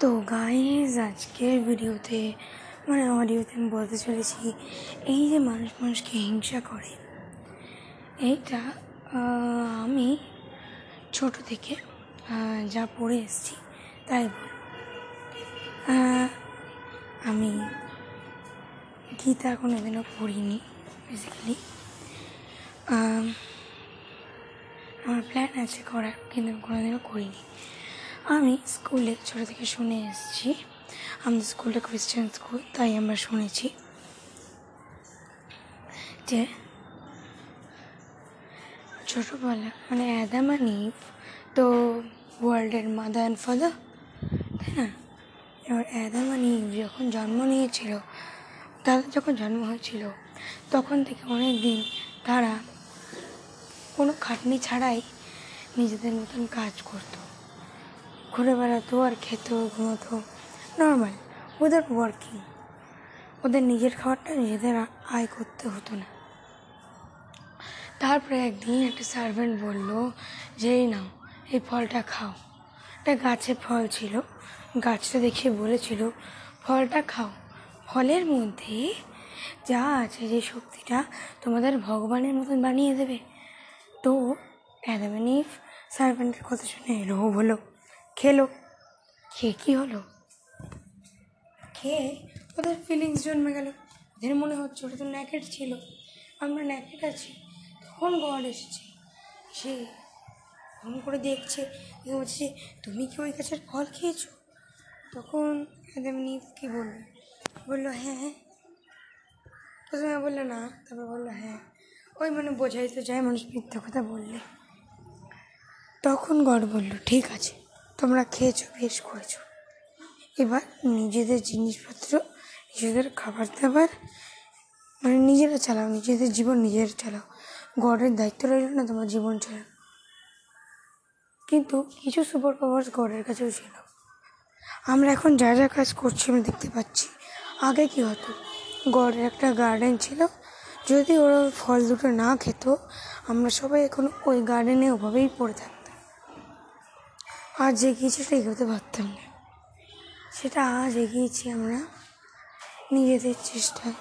তো গাইজ আজকের ভিডিওতে মানে অডিওতে আমি বলতে চলেছি, এই যে মানুষ মানুষকে হিংসা করে, এইটা আমি ছোট থেকে যা পড়ে এসেছি, তাই বল। আমি গীতা কোনোদিনও পড়িনি বেসিক্যালি আমার প্ল্যান আছে করার, কিন্তু কোনোদিনও করিনি। আমি স্কুলে ছোটো থেকে শুনে এসেছি। আমাদের স্কুলটা খ্রিস্টান স্কুল তাই আমরা শুনেছি যে ছোটোবেলা মানে অ্যাদাম আর তো ওয়ার্ল্ডের মাদার অ্যান্ড ফাদার তাই না? এবার অ্যাদাম আর যখন জন্ম নিয়েছিল, তাদের যখন জন্ম হয়েছিল, তখন থেকে অনেক দিন তারা কোনো খাটনি ছাড়াই নিজেদের মতন কাজ করতো। ঘুরে বেড়াতো আর খেত ঘুমোতো নর্মাল উইদাউট ওয়ার্কিং ওদের নিজের খাবারটা নিজেদের আয় করতে হতো না। তারপরে একদিন একটা সার্ভেন্ট বলল যে, এই নাও, এই ফলটা খাও। একটা গাছে ফল ছিল। গাছটা দেখে বলেছিল, ফলটা খাও। ফলের মধ্যে যা আছে, যে শক্তিটা তোমাদের ভগবানের মতন বানিয়ে দেবে। তো অ্যাদামানি সার্ভেন্টের কথা শুনে এলো, ও বলো খেলো। খেয়ে কী হলো? খেয়ে ওদের ফিলিংস জন্মে গেল। ওদের মনে হচ্ছে ওটা তো ন্যাকেট ছিল। আমরা ন্যাকেট আছি। তখন গড এসেছে। সে ফোন করে দেখছে। বলছে তুমি কি ওই গাছের ফল খেয়েছো? তখন একদম নিফ কি বলল? বলল হ্যাঁ। প্রথমে বলল না। তারপর বলল হ্যাঁ। ওই মানে বোঝাই তো যায় মানুষ মিথ্যা কথা বললে। তখন গড বলল ঠিক আছে। তোমরা খেয়েছো, বেশ করেছ। এবার নিজেদের জিনিসপত্র, নিজেদের খাবার দাবার মানে নিজেরা চালাও, নিজেদের জীবন নিজেরা চালাও। গডের দায়িত্ব রইল না তোমার জীবন চালাও কিন্তু কিছু সুপার পাওয়ার্স গডের কাছেও ছিল। আমরা এখন যা যা কাজ করছি আমি দেখতে পাচ্ছি। আগে কি হতো? গড়ের একটা গার্ডেন ছিল। যদি ওরা ফল দুটো না খেত, আমরা সবাই এখন ওই গার্ডেনে ওভাবেই পড়ে থাকতাম। আজ এগিয়েছি সেটা এগোতে পারতাম না। সেটা আজ এগিয়েছি আমরা নিজেদের চেষ্টায়।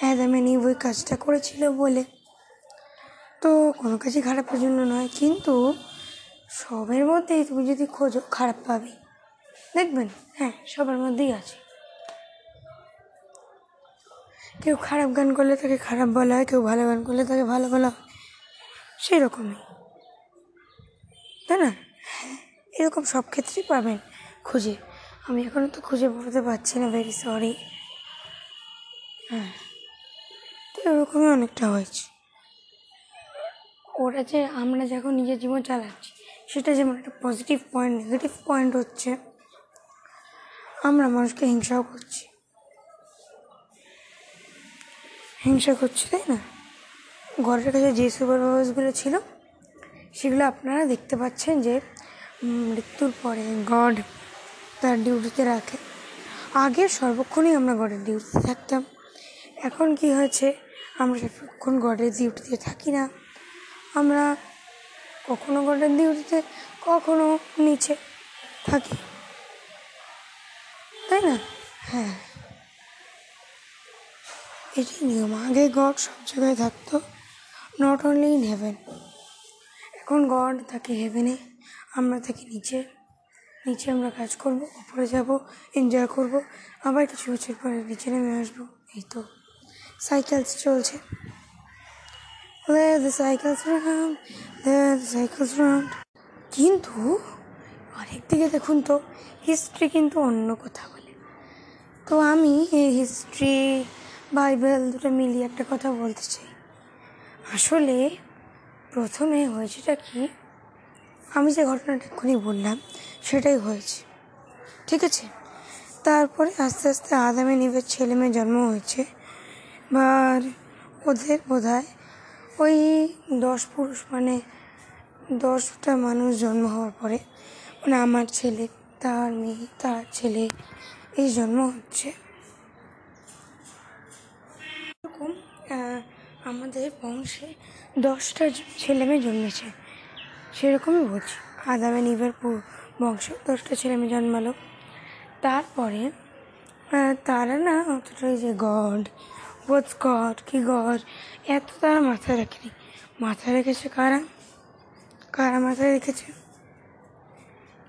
অ্যাদামে নিয়ে ওই কাজটা করেছিল বলে। তো কোনো কাজই খারাপের জন্য নয়, কিন্তু সবের মধ্যেই তুমি যদি খোঁজো, খারাপ পাবে। দেখবেন হ্যাঁ সবার মধ্যেই আছে। কেউ খারাপ গান করলে তাকে খারাপ বলা হয়, কেউ ভালো গান করলে তাকে ভালো বলা হয়। সেই রকমই তাই না? হ্যাঁ এরকম সব ক্ষেত্রেই পাবেন খুঁজে। আমি এখনও তো খুঁজে বলতে পারছি না ভেরি সরি হ্যাঁ তো এরকমই অনেকটা হয়েছে। ওরা যে আমরা যখন নিজের জীবন চালাচ্ছি, সেটা যেমন একটা পজিটিভ পয়েন্ট নেগেটিভ পয়েন্ট হচ্ছে, আমরা মানুষকে হিংসাও করছি। হিংসা করছি, তাই না? ঘরের কাছে যে সুপার পাওয়ার্সগুলো ছিল, সেগুলো আপনারা দেখতে পাচ্ছেন যে মৃত্যুর পরে গড তার ডিউটিতে রাখে। আগে সর্বক্ষণই আমরা গডের ডিউটিতে থাকতাম। এখন কি হয়েছে? আমরা সর্বক্ষণ গডের ডিউটিতে থাকি না। আমরা কখনো গডের ডিউটিতে, কখনো নিচে থাকি। তাই না? হ্যাঁ। এটাই নিয়ম। আগে গড সব জায়গায় থাকতো, নট অনলি ইন হেভেন। এখন গড থাকে হেভেনে আমরা থাকি নিচে। নিচে আমরা কাজ করব, উপরে যাব এনজয় করব। আবার কিছু বছর পরে নিচে নেমে আসব। এই তো সাইকেলস চলছে। The cycles. কিন্তু আরেক দিকে দেখুন তো হিস্ট্রি কিন্তু অন্য কথা বলে। তো আমি এই হিস্ট্রি বাইবেল দুটো মিলিয়ে একটা কথা বলতে চাই। আসলে প্রথমে হয়েছেটা কি? আমি যে ঘটনাটা এক্ষুনি বললাম, সেটাই হয়েছে। ঠিক আছে? তারপরে আস্তে আস্তে আদামে নিবের ছেলে মেয়ে জন্ম হয়েছে। এবার ওদের বোধ হয় ওই দশ পুরুষ মানে দশটা মানুষ জন্ম হওয়ার পরে মানে আমার ছেলে, তার মেয়ে, তার ছেলে, এই জন্ম হচ্ছে। এরকম আমাদের বংশে দশটা ছেলে মেয়ে জন্মেছে। সেরকমই বলছি আদামে নিবের পু- বংশ, দশটা ছেলে মেয়ে জন্মালো। তারপরে তারা না অতটা যে গড, হোয়াটস গড, কি গড, এত তারা মাথায় রাখেনি। মাথায় রেখেছে কারা? কারা মাথায় রেখেছে?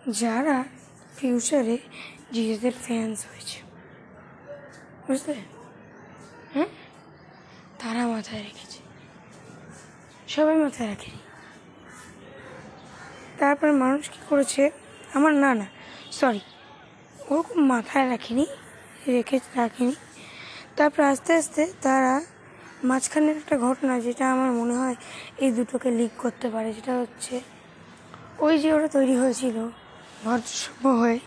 যারা ফিউচারে জিজেদের ফ্যান্স হয়েছে। বুঝলে? হ্যাঁ? তারা মাথায় রেখেছে। সবাই মাথায় রাখেনি। তারপর মানুষ কী করেছে? আমার না না সরি ওরকম মাথায় রাখিনি, রেখে রাখিনি। তারপর আস্তে আস্তে তারা মাঝখানের একটা ঘটনা যেটা আমার মনে হয় এই দুটোকে লিক করতে পারে যেটা হচ্ছে ওই যে ওরা তৈরি হয়েছিল ভদ্রসভ্য হয়ে,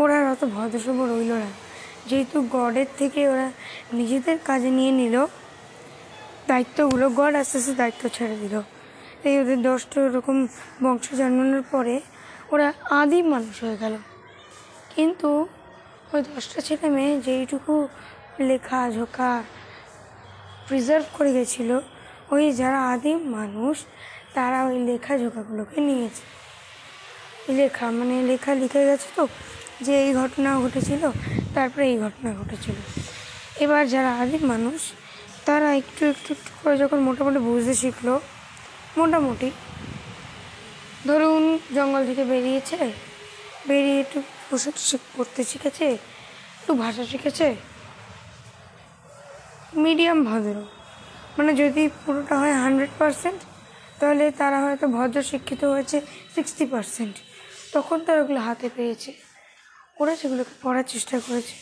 ওরা আর অত ভদ্রসভ্য রইল না। যেহেতু গডের থেকে ওরা নিজেদের কাজে নিয়ে নিল, দায়িত্বগুলো গড আস্তে আস্তে দায়িত্ব ছেড়ে দিল। এই ওদের দশটা ওরকম বংশ জন্মানোর পরে ওরা আদিম মানুষ হয়ে গেল। কিন্তু ওই দশটা ছেলে মেয়ে যেইটুকু লেখা, ঝোঁকা প্রিজার্ভ করে গেছিল, ওই যারা আদিম মানুষ, তারা ওই লেখা ঝোঁকাগুলোকে নিয়েছে। লেখা মানে লেখা লিখে গেছে তো, যে এই ঘটনা ঘটেছিল, তারপরে এই ঘটনা ঘটেছিল। এবার যারা আদিম মানুষ, তারা একটু একটু একটু করে যখন মোটামুটি বুঝতে শিখলো মোটামুটি। ধরুন, জঙ্গল থেকে বেরিয়েছে, বেরিয়ে একটু পোশাক পরতে শিখেছে, একটু ভাষা শিখেছে। মিডিয়াম ভদ্র। মানে যদি পুরোটা হয় হান্ড্রেড পারসেন্ট, তাহলে তারা হয়তো ভদ্র শিক্ষিত হয়েছে সিক্সটি পারসেন্ট। তখন তারা ওগুলো হাতে পেয়েছে। ওরা সেগুলোকে পড়ার চেষ্টা করেছে।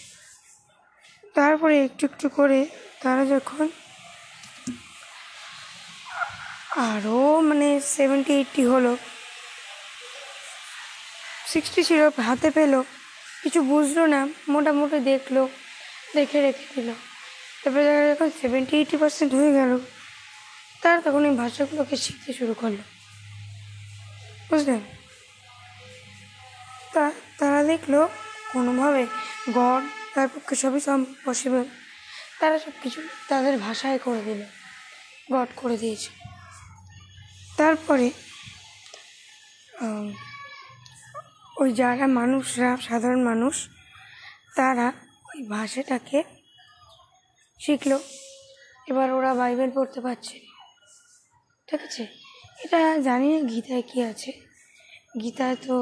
তারপরে একটু একটু করে তারা যখন আরও মানে সেভেন্টি এইটটি হলো। সিক্সটি ছিল, হাতে পেল। কিছু বুঝলো না, মোটামুটি দেখল, দেখে রেখে দিল। তারপরে দেখা যখন সেভেন্টি এইটি পার্সেন্ট হয়ে গেল। তারা তখন এই ভাষাগুলোকে শিখতে শুরু করল। বুঝলেন? তা, তারা দেখল কোনোভাবে গড, তার পক্ষে সবই সব পসিবল তারা সব কিছু তাদের ভাষায় করে দিল। গড করে দিয়েছে। তারপরে ওই যারা মানুষরা, সাধারণ মানুষ, তারা ওই ভাষাটাকে শিখল। এবার ওরা বাইবেল পড়তে পারছে। ঠিক আছে? এটা জানি না গীতায় কী আছে? গীতায় তো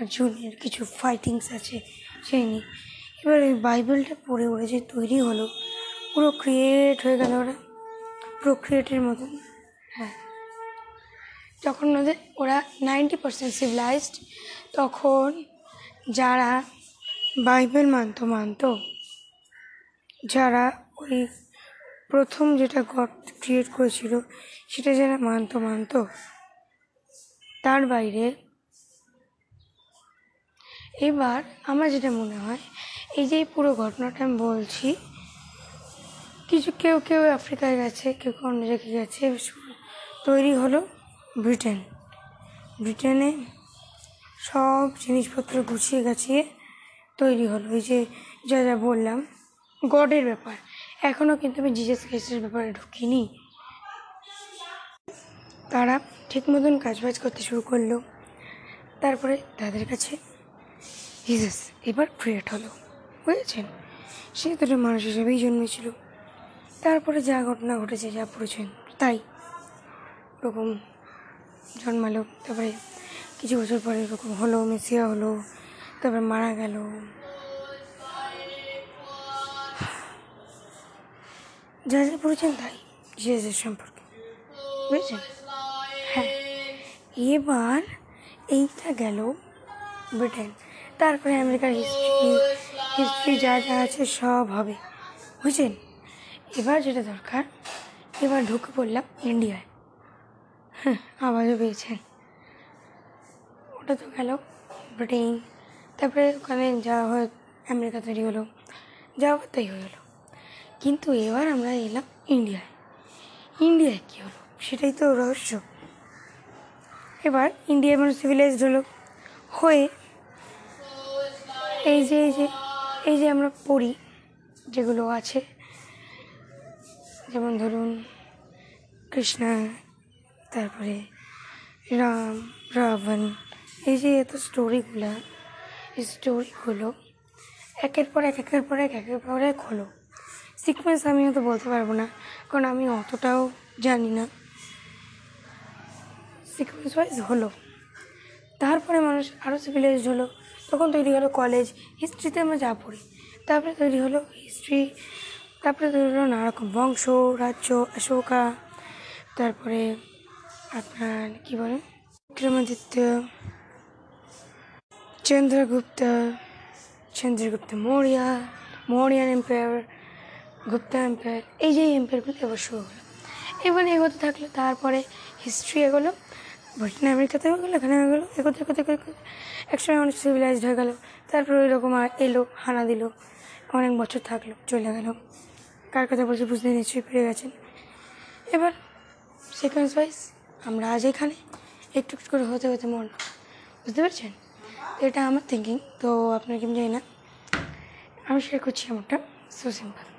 অর্জুনের কিছু ফাইটিংস আছে, সেই নিয়ে। এবার ওই বাইবেলটা পড়ে ওরা যে তৈরি হলো, পুরো ক্রিয়েট হয়ে গেল ওরা। প্রক্রিয়েটের মতন। হ্যাঁ। যখন ওদের, ওরা নাইনটি পার্সেন্ট সিভিলাইজড তখন যারা বাইবেল মানতো মানতো। যারা ওই প্রথম যেটা গড ক্রিয়েট করেছিল, সেটা যারা মানতো মানতো। তার বাইরে এবার আমার যেটা মনে হয়, এই যে পুরো ঘটনাটা আমি বলছি, কিছু কেউ কেউ আফ্রিকায় গেছে, কেউ কেউ অন্য জায়গায় গেছে, তৈরি হলো ব্রিটেন। ব্রিটেনে সব জিনিসপত্র গুছিয়ে গাছিয়ে তৈরি হলো। ওই যে যা যা বললাম, গডের ব্যাপার। এখনও কিন্তু আমি জিজাস ক্রাইস্টের ব্যাপারে ঢুকিনি। তারা ঠিক মতন কাজবাজ করতে শুরু করল। তারপরে তাদের কাছে জিজাস এবার ক্রিয়েট হলো। বুঝেছেন? সে দুটো মানুষ হিসেবেই জন্মেছিল। তারপরে যা ঘটনা ঘটেছে, যা পড়েছেন, তাই। ওরকম জন্মালো, তারপরে কিছু বছর পরে এরকম হলো, মেসিয়া হলো, তারপরে মারা গেল। যা যা পড়েছেন তাই জিজাসের সম্পর্কে। বুঝেছেন? হ্যাঁ। এবার এইটা গেল ব্রিটেন। তারপরে আমেরিকার হিস্ট্রি হিস্ট্রি যা যা আছে সব হবে। বুঝছেন? এবার যেটা দরকার, এবার ঢুকে পড়লাম ইন্ডিয়ায়। হ্যাঁ আওয়াজও পেয়েছেন ওটা তো গেল। ব্রিটেন তারপরে ওখানে যাওয়া হয়, আমেরিকা তৈরি হলো। যাওয়া তাই হয়ে গেলো। কিন্তু এবার আমরা এলাম ইন্ডিয়ায়। ইন্ডিয়ায় কী হলো? সেটাই তো রহস্য। এবার ইন্ডিয়া মানে সিভিলাইজড হলো। হয়ে এই যে এই যে এই যে আমরা পড়ি, যেগুলো আছে, যেমন ধরুন কৃষ্ণা তারপরে রাম, রাবণ, এই যে এত স্টোরিগুলো এই স্টোরিগুলো একের পর এক, একের পর এক, একের পর এক হলো। সিকোয়েন্স আমি হয়তো বলতে পারব না, কারণ আমি অতটাও জানি না। সিকোয়েন্স ওয়াইজ হলো। তারপরে মানুষ আরও সিভিলাইজড হলো। তখন তৈরি হলো কলেজ হিস্ট্রিতে আমরা যা পড়ি। তারপরে তৈরি হলো হিস্ট্রি তারপরে তৈরি হলো নানা রকম বংশ, রাজ্য, অশোকা, তারপরে আপনার, কী বলে? বিক্রমাদিত্য চন্দ্রগুপ্ত চন্দ্রগুপ্ত মৌর্য, মৌর্যান এম্পায়ার, গুপ্তা এম্পায়ার, এই যে এম্পায়ারগুলো এবার শুরু হলো এবার এগোতে থাকল, তারপরে হিস্ট্রি এগোলো ব্রিটেন আমেরিকাতে এগোলো এখানে এগোলো, এগোতে এগোতে একসময় অনেক সিভিলাইজড হয়ে গেলো, তারপরে ওই রকম এলো, হানা দিল, অনেক বছর থাকল, চলে গেল। কার কথা বলছি বুঝতে নিশ্চয়ই পেরে গেছেন। এবার সিকোয়েন্স ওয়াইজ আমরা আজ এখানে একটু একটু করে হতে হতে মন বুঝতে পারছেন? এটা আমার থিঙ্কিং তো আপনার কি জানি না। আমি শেয়ার করছি আমারটা। So simple